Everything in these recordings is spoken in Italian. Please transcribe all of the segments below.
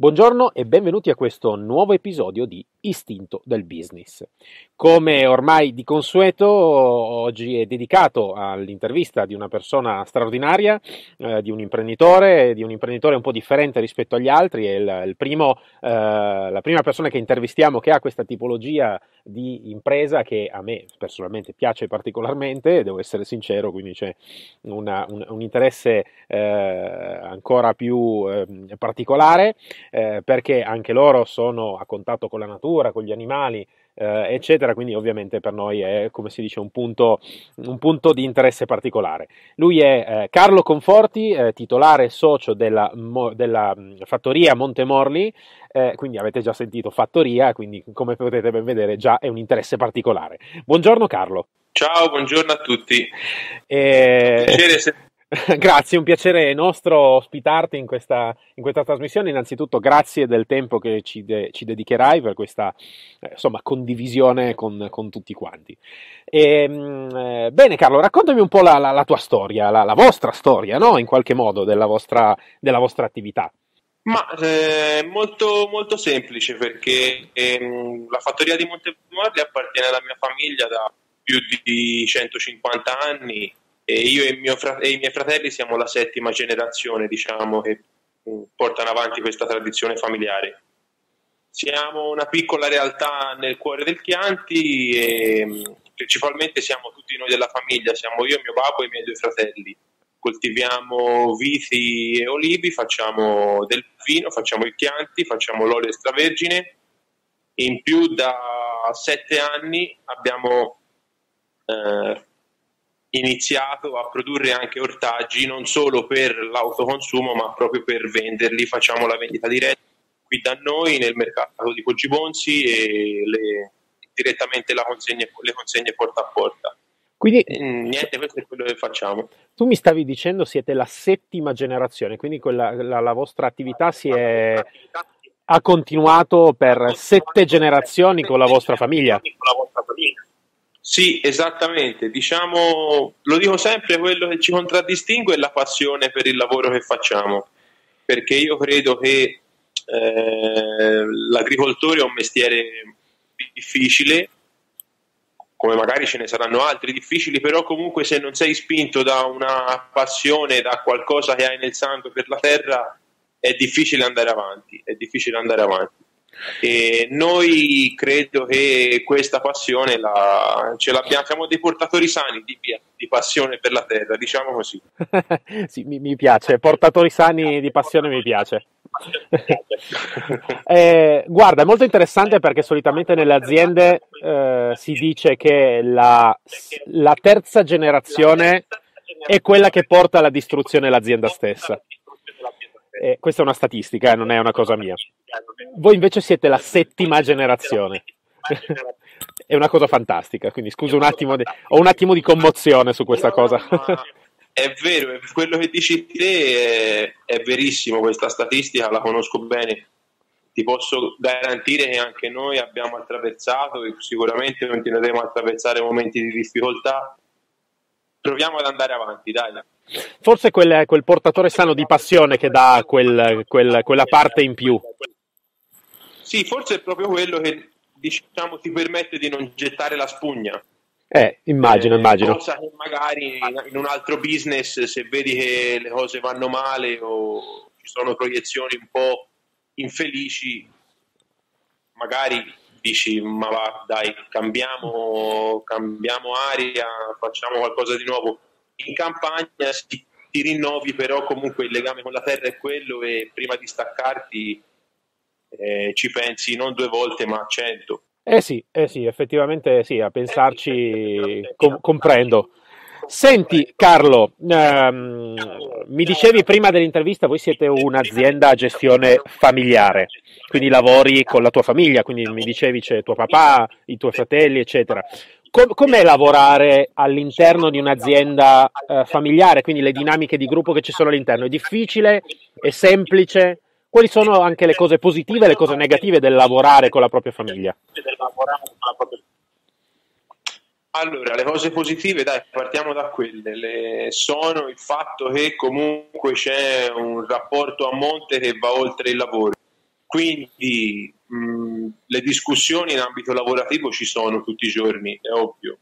Buongiorno e benvenuti a questo nuovo episodio di Istinto del Business. Come ormai di consueto, oggi è dedicato all'intervista di una persona straordinaria, eh, di un imprenditore, di un imprenditore un po' differente rispetto agli altri. È il, il primo, eh, la prima persona che intervistiamo che ha questa tipologia di impresa che a me personalmente piace particolarmente, devo essere sincero, quindi c'è una, un, un, interesse eh, ancora più ehm, particolare eh, perché anche loro sono a contatto con la natura, con gli animali, eh, eccetera, quindi ovviamente per noi è, come si dice, un punto, un punto di interesse particolare. Lui è eh, Carlo Conforti, eh, titolare socio della, mo, della mm, fattoria Montemorli, eh, quindi avete già sentito fattoria, quindi come potete ben vedere già è un interesse particolare. Buongiorno Carlo. Ciao, buongiorno a tutti. Eh, piacere Grazie, un piacere nostro ospitarti in questa, in questa, trasmissione. Innanzitutto grazie del tempo che ci, de, ci dedicherai per questa eh, insomma, condivisione con, con, tutti quanti. E, ehm, eh, bene Carlo, raccontami un po' la, la, la tua storia, la, la, vostra storia, no? in qualche modo, della vostra, della vostra attività. Ma eh, molto, molto semplice perché ehm, la fattoria di Montemorli appartiene alla mia famiglia da più di 150 anni e io e, fra- e, i miei fratelli siamo la settima generazione, diciamo, che mm, portano avanti questa tradizione familiare. Siamo una piccola realtà nel cuore del Chianti e mm, principalmente siamo tutti noi della famiglia, siamo io, mio babbo e i miei due fratelli. Coltiviamo viti e olivi, facciamo del vino, facciamo il Chianti, facciamo l'olio extravergine. In più da sette anni abbiamo eh, iniziato a produrre anche ortaggi non solo per l'autoconsumo ma proprio per venderli, facciamo la vendita diretta qui da noi nel mercato di Poggibonsi e le, direttamente consegne, le consegne porta a porta. Quindi niente, questo è quello che facciamo. Tu mi stavi dicendo siete la settima generazione, quindi quella, la, la vostra attività si è, ha continuato per sette generazioni con la vostra famiglia. Con la vostra famiglia. Sì, esattamente. Diciamo, lo dico sempre, quello che ci contraddistingue è la passione per il lavoro che facciamo, perché io credo che eh, l'agricoltore è un mestiere difficile, come magari ce ne saranno altri difficili, però comunque se non sei spinto da una passione, da qualcosa che hai nel sangue per la terra, è difficile andare avanti, è difficile andare avanti. E noi credo che questa passione la, ce l'abbiamo, siamo dei portatori sani di, di passione per la terra, diciamo così. sì, mi, mi, piace, portatori sani di passione mi piace. eh, guarda, è molto interessante perché solitamente nelle aziende eh, si dice che la, la terza generazione è quella che porta alla distruzione dell'azienda stessa. Eh, questa è una statistica, eh, non è una cosa mia. Voi invece siete la settima generazione. è una cosa fantastica, quindi scusa un attimo, di, ho un attimo di commozione su questa cosa. È vero, quello che dici te è, è verissimo, questa statistica la conosco bene. Ti posso garantire che anche noi abbiamo attraversato e sicuramente continueremo a attraversare momenti di difficoltà. Proviamo ad andare avanti, dai. Forse quel, quel portatore sano di passione che dà quel, quel, quella parte in più. Sì, forse è proprio quello che diciamo ti permette di non gettare la spugna. Eh, immagino, eh, immagino. Cosa che magari in un altro business, se vedi che le cose vanno male o ci sono proiezioni un po' infelici, magari dici ma va dai cambiamo, cambiamo aria facciamo qualcosa di nuovo in campagna ti, ti rinnovi, però comunque il legame con la terra è quello e prima di staccarti eh, ci pensi non due volte ma cento. Eh sì, eh sì, effettivamente sì, a pensarci com- comprendo. Senti Carlo, ehm, mi dicevi prima dell'intervista, voi siete un'azienda a gestione familiare, quindi lavori con la tua famiglia, quindi mi dicevi c'è tuo papà, i tuoi fratelli, eccetera. Com- com'è lavorare all'interno di un'azienda eh, familiare, quindi le dinamiche di gruppo che ci sono all'interno? È difficile? È semplice? Quali sono anche le cose positive e le cose negative del lavorare con la propria famiglia? Allora, le cose positive, dai, partiamo da quelle. Le, sono il fatto che comunque c'è un rapporto a monte che va oltre il lavoro. Quindi mh, le discussioni in ambito lavorativo ci sono tutti i giorni, è ovvio.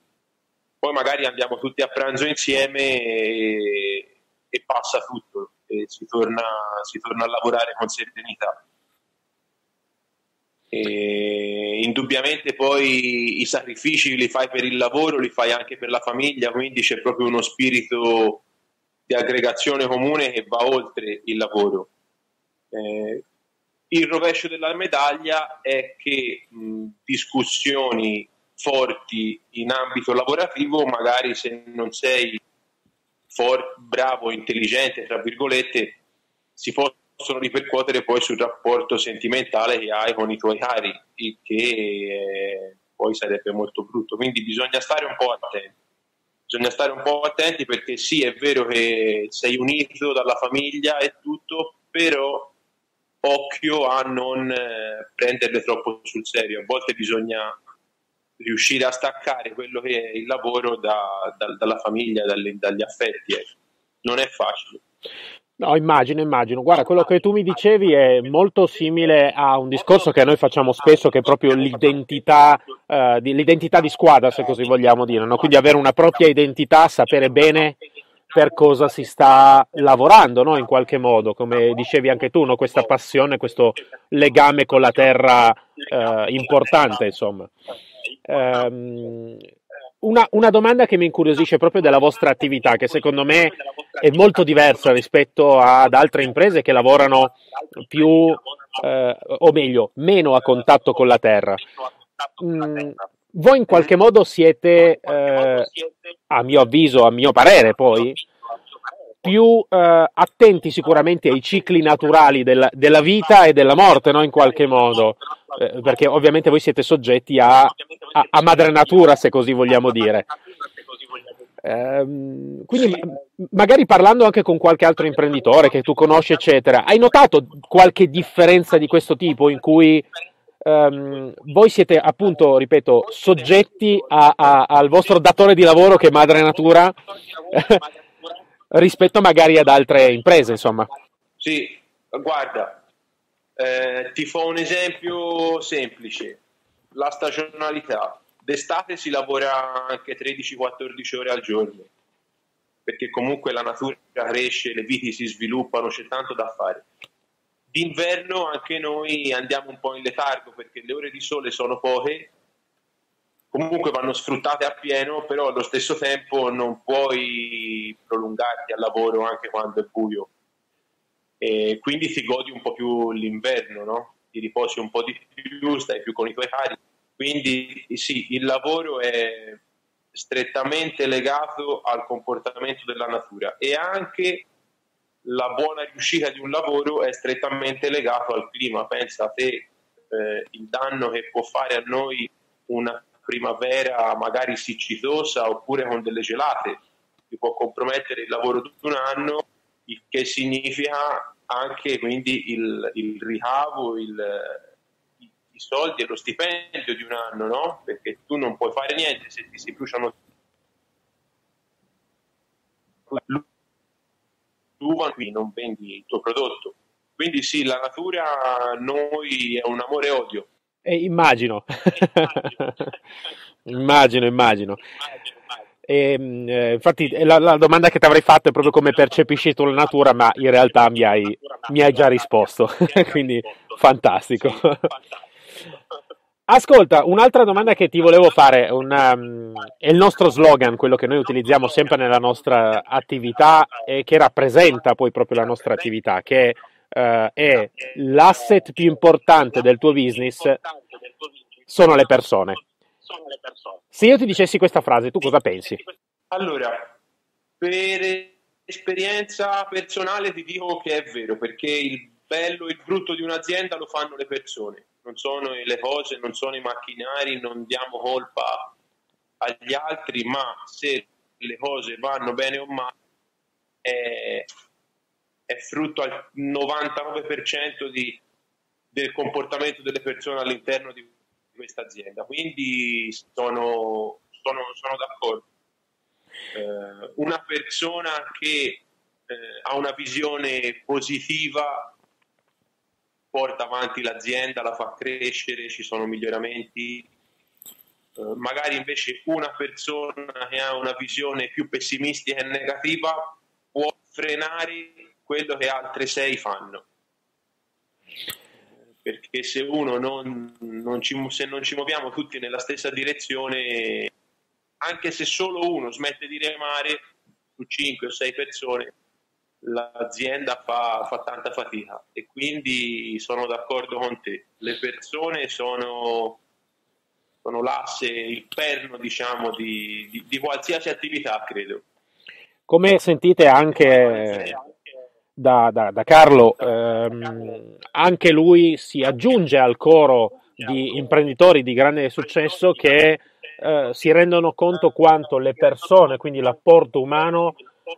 Poi magari andiamo tutti a pranzo insieme e, e passa tutto e si torna, si torna a lavorare con serenità. E indubbiamente poi i sacrifici li fai per il lavoro, li fai anche per la famiglia, quindi c'è proprio uno spirito di aggregazione comune che va oltre il lavoro. Eh, il rovescio della medaglia è che mh, discussioni forti in ambito lavorativo, magari se non sei for- bravo, intelligente, tra virgolette, si possono ripercuotere poi sul rapporto sentimentale che hai con i tuoi cari, il che eh, poi sarebbe molto brutto. Quindi bisogna stare un po' attenti. Bisogna stare un po' attenti perché sì, è vero che sei unito dalla famiglia e tutto, però occhio a non eh, prenderle troppo sul serio. A volte bisogna riuscire a staccare quello che è il lavoro da, da, dalla famiglia, dalle, dagli affetti. Eh. Non è facile. No, immagino, immagino. Guarda, quello che tu mi dicevi è molto simile a un discorso che noi facciamo spesso, che è proprio l'identità, uh, di, l'identità di squadra, se così vogliamo dire. No? Quindi avere una propria identità, sapere bene per cosa si sta lavorando, no? in qualche modo, come dicevi anche tu, no? questa passione, questo legame con la terra uh, importante, insomma. Um, una, una, domanda che mi incuriosisce proprio della vostra attività, che secondo me è molto diversa rispetto ad altre imprese che lavorano più, eh, o meglio, meno a contatto con la terra. Mm, voi in qualche modo siete, eh, a mio avviso, a mio parere poi, più eh, attenti sicuramente ai cicli naturali della, della, vita e della morte, no? in qualche modo, eh, perché ovviamente voi siete soggetti a, a, a, madre natura, se così vogliamo dire. Ehm, quindi magari parlando anche con qualche altro imprenditore che tu conosci, eccetera, hai notato qualche differenza di questo tipo in cui Um, voi siete appunto, ripeto, soggetti a, a, al vostro datore di lavoro che è Madre Natura rispetto magari ad altre imprese, insomma. Sì, guarda, eh, ti fa un esempio semplice, la stagionalità. D'estate si lavora anche 13-14 ore al giorno, perché comunque la natura cresce, le viti si sviluppano, c'è tanto da fare. D'inverno anche noi andiamo un po' in letargo perché le ore di sole sono poche comunque vanno sfruttate a pieno, però allo stesso tempo non puoi prolungarti al lavoro anche quando è buio. E quindi ti godi un po' più l'inverno, no? ti riposi un po' di più, stai più con i tuoi cari. Quindi sì, il lavoro è strettamente legato al comportamento della natura e anche la buona riuscita di un lavoro è strettamente legato al clima. Pensa te eh, il danno che può fare a noi una primavera magari siccitosa oppure con delle gelate, che può compromettere il lavoro di un anno, il che significa anche quindi il, il ricavo, il, i, i, soldi e lo stipendio di un anno, no? Perché tu non puoi fare niente se ti si bruciano l'uva qui non vendi il tuo prodotto. Quindi sì, la natura a noi è un amore e odio eh, immagino. immagino, immagino. E, ehm, eh, infatti la, la, domanda che ti avrei fatto è proprio come percepisci tu la natura, ma in realtà mi hai, mi hai già risposto, quindi fantastico. Ascolta, un'altra domanda che ti volevo fare, una, um, è il nostro slogan, quello che noi utilizziamo sempre nella nostra attività e che rappresenta poi proprio la nostra attività, che uh, è l'asset più importante del tuo business sono le persone. Se io ti dicessi questa frase, tu cosa pensi? Allora, per esperienza personale ti dico che è vero, perché il bello e il brutto di un'azienda lo fanno le persone, non sono le cose, non sono i macchinari, non diamo colpa agli altri, ma se le cose vanno bene o male, è, è frutto al 99% di, del comportamento delle persone all'interno di questa azienda. Quindi sono, sono, sono d'accordo. Eh, una persona che eh, ha una visione positiva porta avanti l'azienda, la fa crescere, ci sono miglioramenti. Eh, magari invece una persona che ha una visione più pessimistica e negativa può frenare quello che altre sei fanno. Perché se uno non, non ci, se non ci muoviamo tutti nella stessa direzione, anche se solo uno smette di remare su 5 o 6 persone, l'azienda fa, fa, tanta fatica e quindi sono d'accordo con te. Le persone sono, sono l'asse, il perno diciamo, di, di, di, qualsiasi attività, credo. Come sentite anche da, da, da Carlo, ehm, anche lui si aggiunge al coro di imprenditori di grande successo che eh, si rendono conto quanto le persone, quindi l'apporto umano,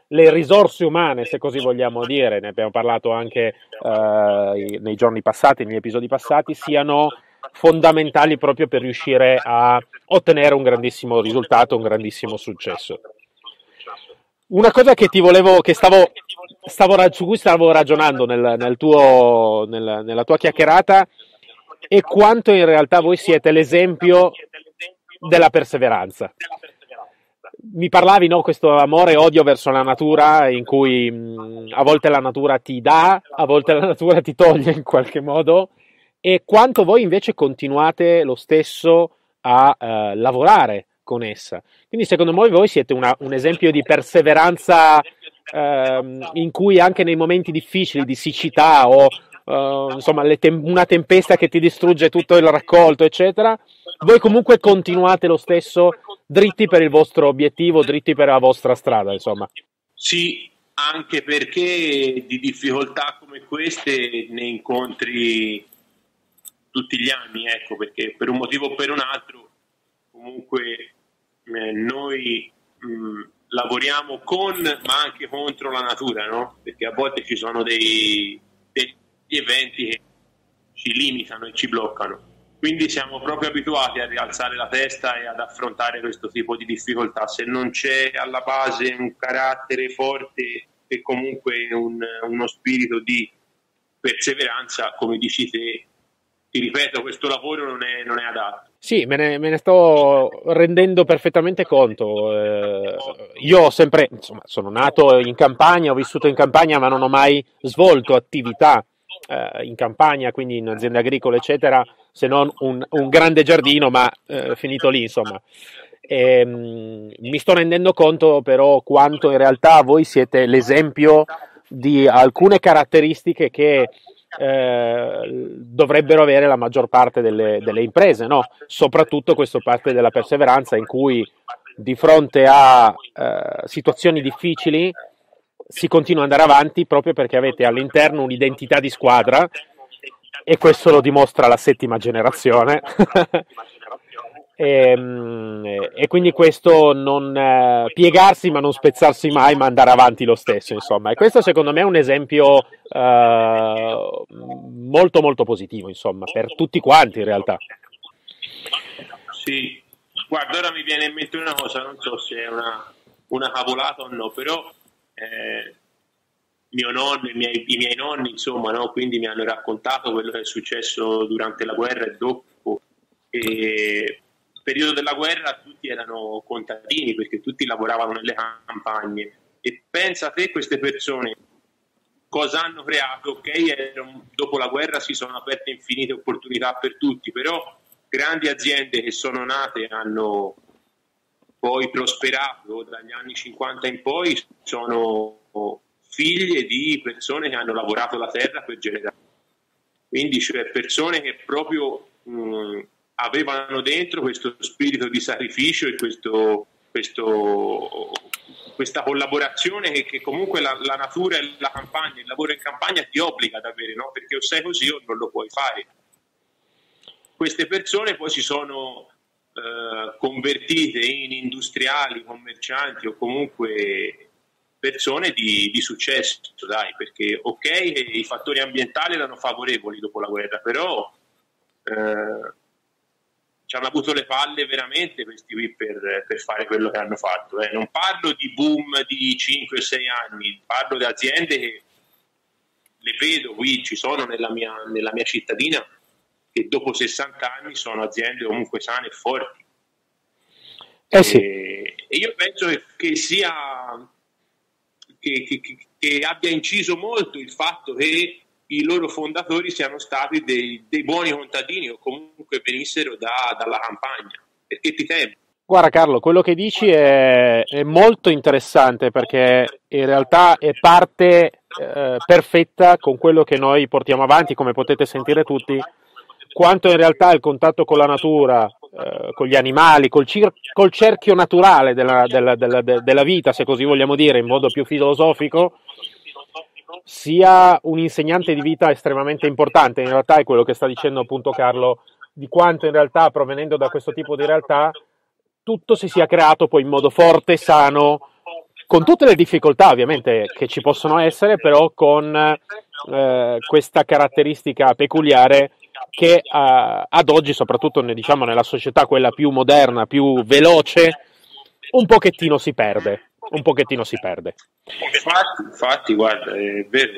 le risorse umane, se così vogliamo dire, ne abbiamo parlato anche eh, nei giorni passati, negli episodi passati, siano fondamentali proprio per riuscire a ottenere un grandissimo risultato, un grandissimo successo. Una cosa che ti volevo, che stavo, stavo su cui stavo ragionando nel, nel tuo, nel, nella tua chiacchierata è quanto in realtà voi siete l'esempio della perseveranza mi parlavi, no, questo amore e odio verso la natura in cui mh, a volte la natura ti dà, a volte la natura ti toglie in qualche modo e quanto voi invece continuate lo stesso a uh, lavorare con essa. Quindi secondo me voi siete una, un esempio di perseveranza uh, in cui anche nei momenti difficili di siccità o uh, insomma tem- una tempesta che ti distrugge tutto il raccolto, eccetera, voi comunque continuate lo stesso dritti per il vostro obiettivo, dritti per la vostra strada, insomma. Sì, anche perché di difficoltà come queste ne incontri tutti gli anni, ecco, perché per un motivo o per un altro comunque eh, noi mh, lavoriamo con ma anche contro la natura, no? Perché a volte ci sono dei, degli eventi che ci limitano e ci bloccano. Quindi siamo proprio abituati a rialzare la testa e ad affrontare questo tipo di difficoltà. Se non c'è alla base un carattere forte e comunque un, uno spirito di perseveranza, come dici te, ti ripeto, questo lavoro non è, non è adatto. Sì, me ne, me ne, sto rendendo perfettamente conto. Eh, io ho sempre, insomma, sono nato in campagna, ho vissuto in campagna, ma non ho mai svolto attività eh, in campagna, quindi in aziende agricole, eccetera, se non un, un grande giardino, ma eh, finito lì, insomma. E, mh, mi sto rendendo conto però quanto in realtà voi siete l'esempio di alcune caratteristiche che eh, dovrebbero avere la maggior parte delle, delle imprese, no? soprattutto questa parte della perseveranza in cui di fronte a eh, situazioni difficili si continua ad andare avanti proprio perché avete all'interno un'identità di squadra e questo lo dimostra la settima generazione. e, ehm, e, quindi questo non eh, piegarsi ma non spezzarsi mai ma andare avanti lo stesso insomma. E questo secondo me è un esempio eh, molto molto positivo insomma per tutti quanti in realtà. Sì. Guarda ora mi viene in mente una cosa non so se è una, una cavolata o no però eh, mio nonno, i miei, i miei nonni, insomma, no? quindi mi hanno raccontato quello che è successo durante la guerra e dopo. E periodo della guerra tutti erano contadini perché tutti lavoravano nelle campagne e pensa te queste persone cosa hanno creato, ok, erano, dopo la guerra si sono aperte infinite opportunità per tutti, però grandi aziende che sono nate hanno poi prosperato dagli anni 50 in poi sono figlie di persone che hanno lavorato la terra per generazioni. Quindi cioè persone che proprio mh, avevano dentro questo spirito di sacrificio e questo, questo, questa collaborazione che, che comunque la, la, natura e la campagna, il lavoro in campagna ti obbliga ad avere, no? perché o sei così o non lo puoi fare. Queste persone poi si sono eh, convertite in industriali, commercianti o comunque persone di, di, successo, dai, perché ok, i fattori ambientali erano favorevoli dopo la guerra, però eh, ci hanno avuto le palle veramente questi qui per, per fare quello che hanno fatto. Eh. Non parlo di boom di 5-6 anni, parlo di aziende che le vedo qui, ci sono nella mia, nella mia cittadina, che dopo 60 anni sono aziende comunque sane e forti. Eh sì. e, io penso che sia che, che, che, abbia inciso molto il fatto che i loro fondatori siano stati dei, dei buoni contadini o comunque venissero da, dalla campagna. Perché ti temo? Guarda Carlo, quello che dici è, è molto interessante perché in realtà è parte eh, perfetta con quello che noi portiamo avanti, come potete sentire tutti, quanto in realtà il contatto con la natura, eh, con gli animali, col, cir- col cerchio naturale della, della, della, della, vita, se così vogliamo dire, in modo più filosofico, sia un insegnante di vita estremamente importante. In realtà è quello che sta dicendo appunto Carlo, di quanto in realtà provenendo da questo tipo di realtà tutto si sia creato poi in modo forte, sano, con tutte le difficoltà ovviamente che ci possono essere, però con eh, questa caratteristica peculiare che eh, ad oggi, soprattutto diciamo, nella società quella più moderna, più veloce, un pochettino si perde. Un pochettino si perde. Infatti, infatti guarda, è vero,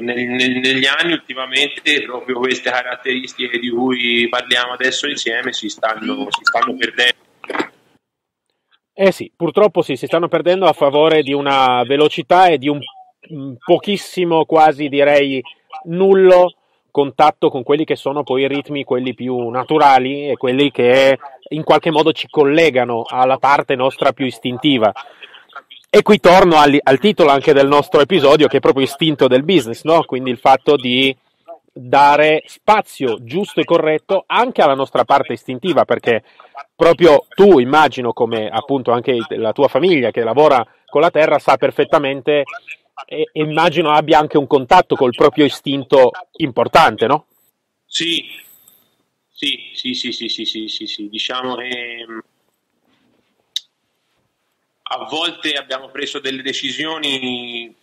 nel, nel, negli anni ultimamente proprio queste caratteristiche di cui parliamo adesso insieme si stanno, si stanno perdendo eh sì, purtroppo sì, si stanno perdendo a favore di una velocità e di un pochissimo, quasi direi nullo contatto con quelli che sono poi i ritmi, quelli più naturali e quelli che in qualche modo ci collegano alla parte nostra più istintiva. E qui torno al, al titolo anche del nostro episodio, che è proprio istinto del business, no? Quindi il fatto di dare spazio giusto e corretto anche alla nostra parte istintiva, perché proprio tu, immagino, come appunto anche la tua famiglia che lavora con la terra, sa perfettamente e, e immagino abbia anche un contatto col proprio istinto importante, no? Sì, sì, sì, sì, sì, sì, sì, sì, sì. diciamo che mm, a volte abbiamo preso delle decisioni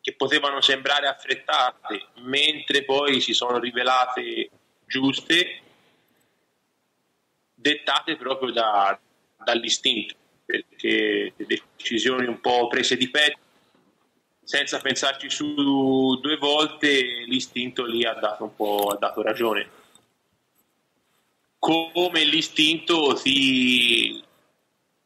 che potevano sembrare affrettate, mentre poi si sono rivelate giuste, dettate proprio da, dall'istinto, perché decisioni un po' prese di petto, senza pensarci su due volte, l'istinto lì ha dato un po' ha dato ragione. Come l'istinto ti,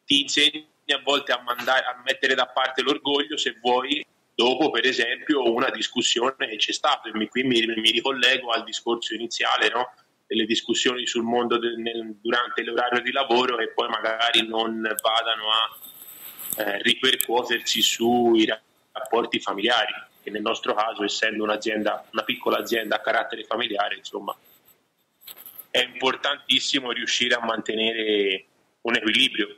ti insegna a volte a, mandare, a mettere da parte l'orgoglio se vuoi dopo per esempio una discussione che c'è stata e qui mi, mi ricollego al discorso iniziale no? delle discussioni sul mondo del, nel, durante l'orario di lavoro e poi magari non vadano a eh, ripercuotersi sui rapporti familiari che nel nostro caso essendo un'azienda una piccola azienda a carattere familiare insomma è importantissimo riuscire a mantenere un equilibrio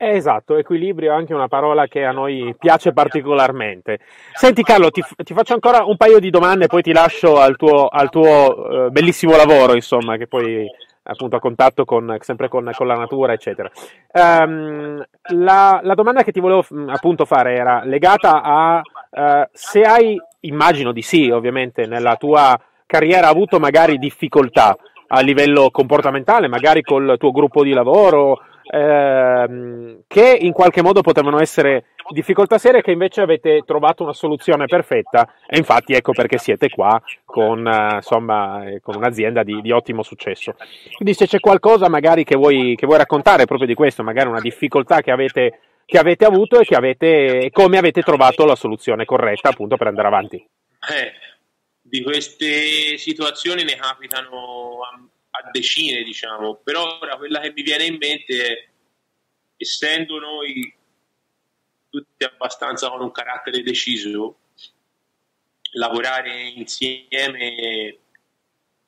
eh, esatto, equilibrio è anche una parola che a noi piace particolarmente. Senti Carlo, ti, ti faccio ancora un paio di domande poi ti lascio al tuo, al tuo uh, bellissimo lavoro, insomma, che poi appunto a contatto con, sempre con, con la natura, eccetera. Um, la, la, domanda che ti volevo mm, appunto fare era legata a uh, se hai, immagino di sì, ovviamente, nella tua carriera avuto magari difficoltà a livello comportamentale, magari col tuo gruppo di lavoro ehm, che in qualche modo potevano essere difficoltà serie che invece avete trovato una soluzione perfetta e infatti ecco perché siete qua con, uh, insomma, eh, con un'azienda di, di, ottimo successo. Quindi se c'è qualcosa magari che vuoi, che vuoi raccontare proprio di questo, magari una difficoltà che avete, che avete avuto e, avete, come avete trovato la soluzione corretta appunto per andare avanti. Eh, di queste situazioni ne capitano a decine, diciamo, però ora quella che mi viene in mente è, essendo noi tutti abbastanza con un carattere deciso, lavorare insieme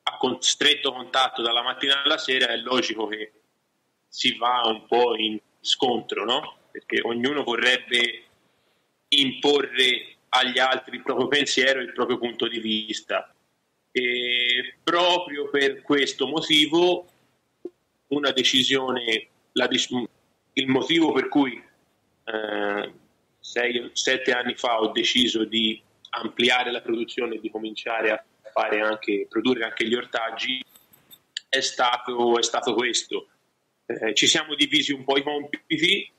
a stretto contatto dalla mattina alla sera è logico che si va un po' in scontro, no? Perché ognuno vorrebbe imporre agli altri il proprio pensiero il proprio punto di vista. E proprio per questo motivo una decisione, la, il motivo per cui eh, sei, sette anni fa ho deciso di ampliare la produzione e di cominciare a anche, produrre anche gli ortaggi è stato, è stato questo. Eh, ci siamo divisi un po' i compiti,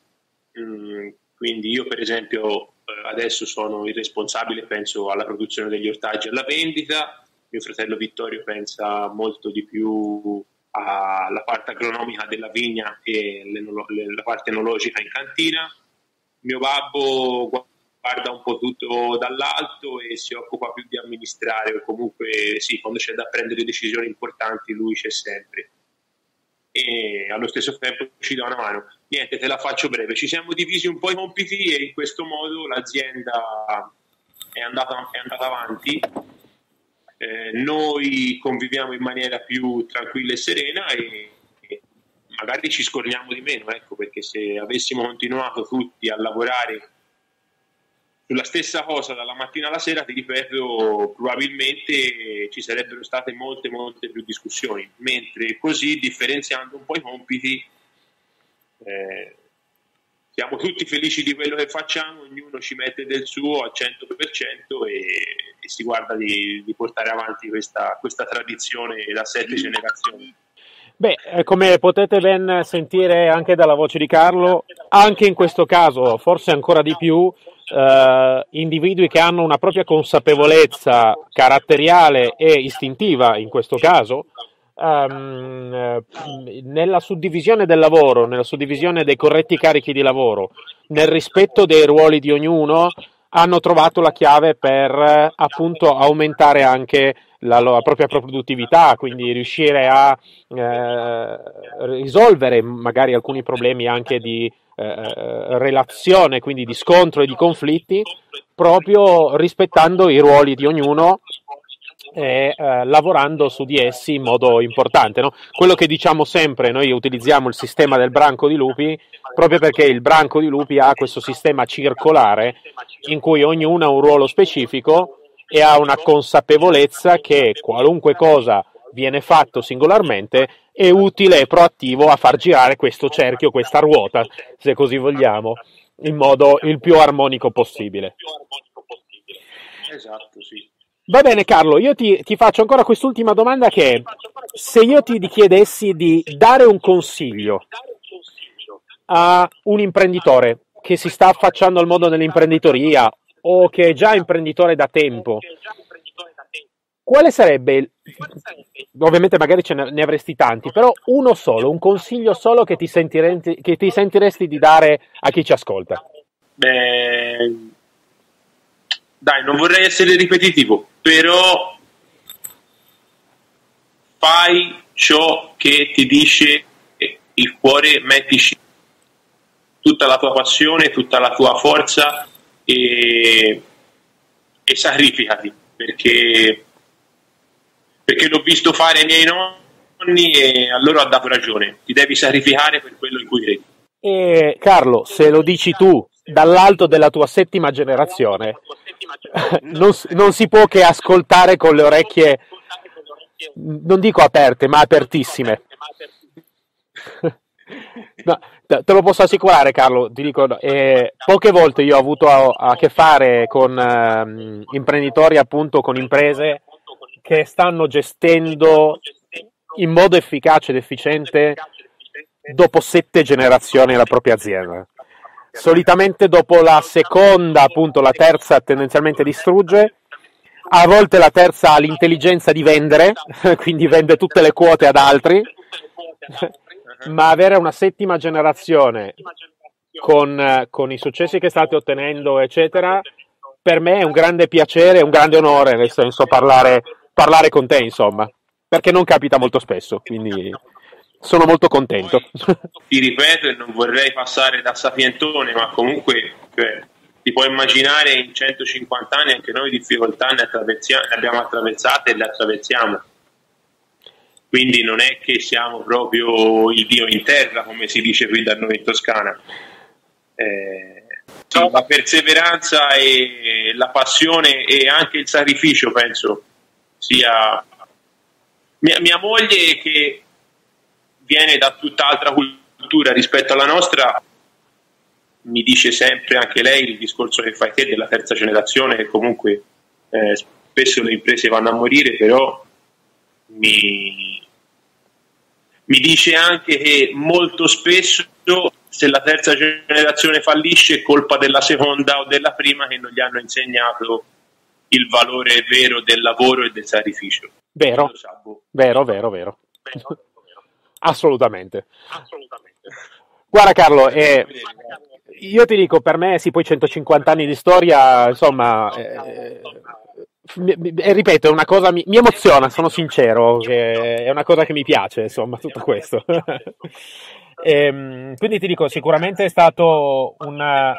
mh, mm, quindi io per esempio adesso sono il responsabile, penso alla produzione degli ortaggi e alla vendita, mio fratello Vittorio pensa molto di più alla parte agronomica della vigna e la parte enologica in cantina, mio babbo guarda un po' tutto dall'alto e si occupa più di amministrare o comunque sì, quando c'è da prendere decisioni importanti lui c'è sempre e allo stesso tempo ci dà una mano. Niente, te la faccio breve. Ci siamo divisi un po' i compiti e in questo modo l'azienda è andata, è andata avanti. Eh, noi conviviamo in maniera più tranquilla e serena e, e magari ci scorniamo di meno, ecco, perché se avessimo continuato tutti a lavorare sulla stessa cosa dalla mattina alla sera, ti ripeto, probabilmente ci sarebbero state molte, molte più discussioni, mentre così, differenziando un po' i compiti, eh, siamo tutti felici di quello che facciamo, ognuno ci mette del suo al 100% e, e si guarda di, di portare avanti questa, questa tradizione da sette generazioni. Beh, eh, come potete ben sentire anche dalla voce di Carlo, anche in questo caso, forse ancora di più, eh, individui che hanno una propria consapevolezza caratteriale e istintiva, in questo caso, ehm, nella suddivisione del lavoro, nella suddivisione dei corretti carichi di lavoro, nel rispetto dei ruoli di ognuno, hanno trovato la chiave per appunto aumentare anche la, la propria produttività, quindi riuscire a eh, risolvere magari alcuni problemi anche di eh, relazione, quindi di scontro e di conflitti, proprio rispettando i ruoli di ognuno e eh, lavorando su di essi in modo importante. No? Quello che diciamo sempre, noi utilizziamo il sistema del branco di lupi proprio perché il branco di lupi ha questo sistema circolare in cui ognuno ha un ruolo specifico e ha una consapevolezza che qualunque cosa viene fatto singolarmente è utile e proattivo a far girare questo cerchio, questa ruota, se così vogliamo, in modo il più armonico possibile. Esatto, sì. Va bene Carlo, io ti, ti, faccio ancora quest'ultima domanda che è, se io ti chiedessi di dare un consiglio a un imprenditore che si sta affacciando al mondo dell'imprenditoria o che è già imprenditore da tempo, quale sarebbe, ovviamente magari ce ne avresti tanti, però uno solo, un consiglio solo che ti, sentiresti, che ti sentiresti di dare a chi ci ascolta? Beh, dai, non vorrei essere ripetitivo, però fai ciò che ti dice il cuore, mettici tutta la tua passione, tutta la tua forza e, e sacrificati perché, perché l'ho visto fare ai miei nonni e a loro ha dato ragione. Ti devi sacrificare per quello in cui credi. E Carlo, se lo dici tu dall'alto della tua settima generazione, non, non si può che ascoltare con le orecchie, non dico aperte, ma apertissime. No, te lo posso assicurare, Carlo. Ti dico, eh, poche volte io ho avuto a, a che fare con eh, imprenditori, appunto, con imprese che stanno gestendo in modo efficace ed efficiente dopo sette generazioni la propria azienda. Solitamente dopo la seconda, appunto, la terza tendenzialmente distrugge. A volte la terza ha l'intelligenza di vendere, quindi vende tutte le quote ad altri ma avere una settima generazione con, con, i successi che state ottenendo, eccetera, per me è un grande piacere, un grande onore, nel senso, parlare, parlare con te, insomma, perché non capita molto spesso, quindi sono molto contento. Ti ripeto e non vorrei passare da sapientone, ma comunque cioè, ti puoi immaginare in 150 anni anche noi difficoltà ne, ne abbiamo attraversate e le attraversiamo quindi non è che siamo proprio il Dio in terra, come si dice qui da noi in Toscana. Eh, la perseveranza e la passione e anche il sacrificio, penso, sia mia, mia moglie che viene da tutt'altra cultura rispetto alla nostra, mi dice sempre anche lei il discorso che fai te della terza generazione, che comunque eh, spesso le imprese vanno a morire, però mi, mi dice anche che molto spesso se la terza generazione fallisce è colpa della seconda o della prima che non gli hanno insegnato il valore vero del lavoro e del sacrificio. Vero, boh. vero, vero, vero. Assolutamente. Assolutamente. Guarda Carlo, eh, io ti dico, per me sì, poi 150 anni di storia, insomma, eh, eh, ripeto, è una cosa mi, mi emoziona, sono sincero, è una cosa che mi piace, insomma, tutto questo. e, ehm, quindi ti dico, sicuramente è stato una,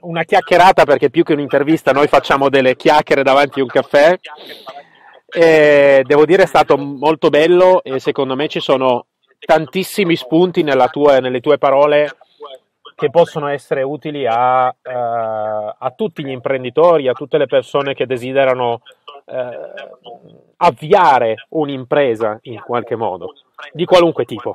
una chiacchierata, perché più che un'intervista noi facciamo delle chiacchiere davanti a un caffè. E devo dire è stato molto bello e secondo me ci sono tantissimi spunti tua, nelle tue parole che possono essere utili a, uh, a, tutti gli imprenditori, a tutte le persone che desiderano uh, avviare un'impresa in qualche modo, di qualunque tipo.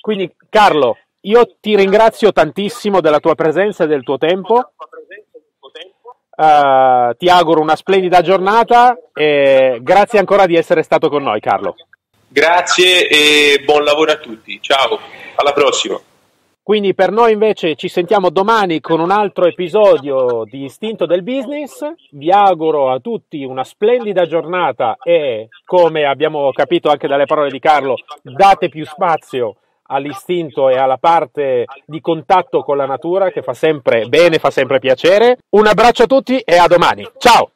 Quindi Carlo, io ti ringrazio tantissimo della tua presenza e del tuo tempo. Uh, ti auguro una splendida giornata e grazie ancora di essere stato con noi, Carlo. Grazie e buon lavoro a tutti. Ciao, alla prossima. Quindi per noi invece ci sentiamo domani con un altro episodio di Istinto del Business. Vi auguro a tutti una splendida giornata e, come abbiamo capito anche dalle parole di Carlo, date più spazio all'istinto e alla parte di contatto con la natura che fa sempre bene, fa sempre piacere. Un abbraccio a tutti e a domani. Ciao!